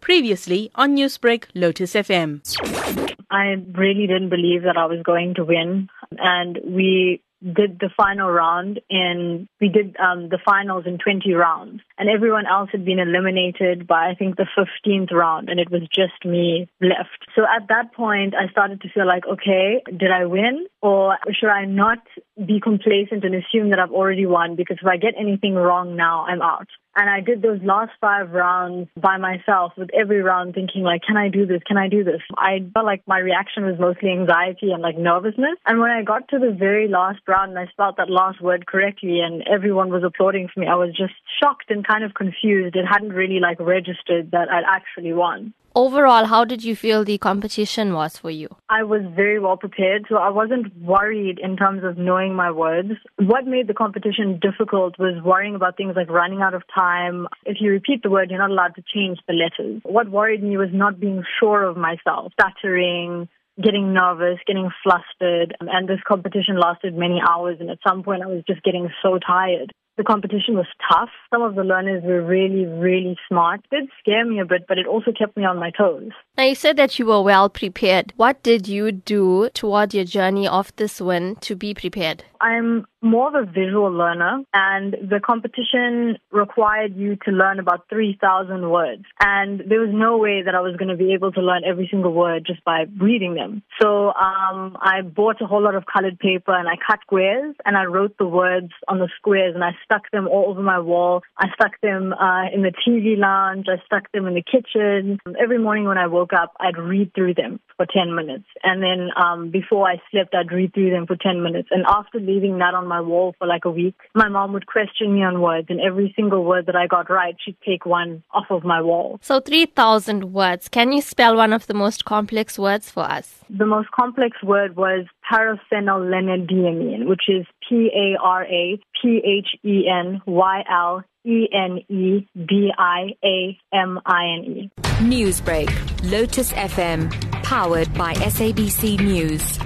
Previously on Newsbreak, Lotus FM. I really didn't believe that I was going to win. And we did the final round in, we did um, the finals in 20 rounds. And everyone else had been eliminated by, I think, the 15th round. And it was just me left. So at that point, I started to feel like, okay, did I win? Or should I not be complacent and assume that I've already won? Because if I get anything wrong now, I'm out. And I did those last five rounds by myself with every round thinking like, can I do this? Can I do this? I felt like my reaction was mostly anxiety and like nervousness. And when I got to the very last round and I spelled that last word correctly and everyone was applauding for me, I was just shocked and kind of confused. It hadn't really like registered that I'd actually won. Overall, how did you feel the competition was for you? I was very well prepared, so I wasn't worried in terms of knowing my words. What made the competition difficult was worrying about things like running out of time. If you repeat the word, you're not allowed to change the letters. What worried me was not being sure of myself, stuttering, getting nervous, getting flustered, and this competition lasted many hours and at some point I was just getting so tired. The competition was tough. Some of the learners were really, really smart. It did scare me a bit, but it also kept me on my toes. Now, you said that you were well prepared. What did you do toward your journey of this win to be prepared? I'm more of a visual learner, and the competition required you to learn about 3,000 words. And there was no way that I was going to be able to learn every single word just by reading them. So um, I bought a whole lot of colored paper and I cut squares and I wrote the words on the squares and I stuck them all over my wall. I stuck them uh, in the TV lounge. I stuck them in the kitchen. Every morning when I woke up, I'd read through them for 10 minutes. And then um, before I slept, I'd read through them for 10 minutes. And after leaving that on my wall for like a week, my mom would question me on words. And every single word that I got right, she'd take one off of my wall. So 3,000 words. Can you spell one of the most complex words for us? The most complex word was paraphenylenediamine, which is P A R A P H E N Y L E N E D I A M I N E. Newsbreak, Lotus FM, powered by SABC News.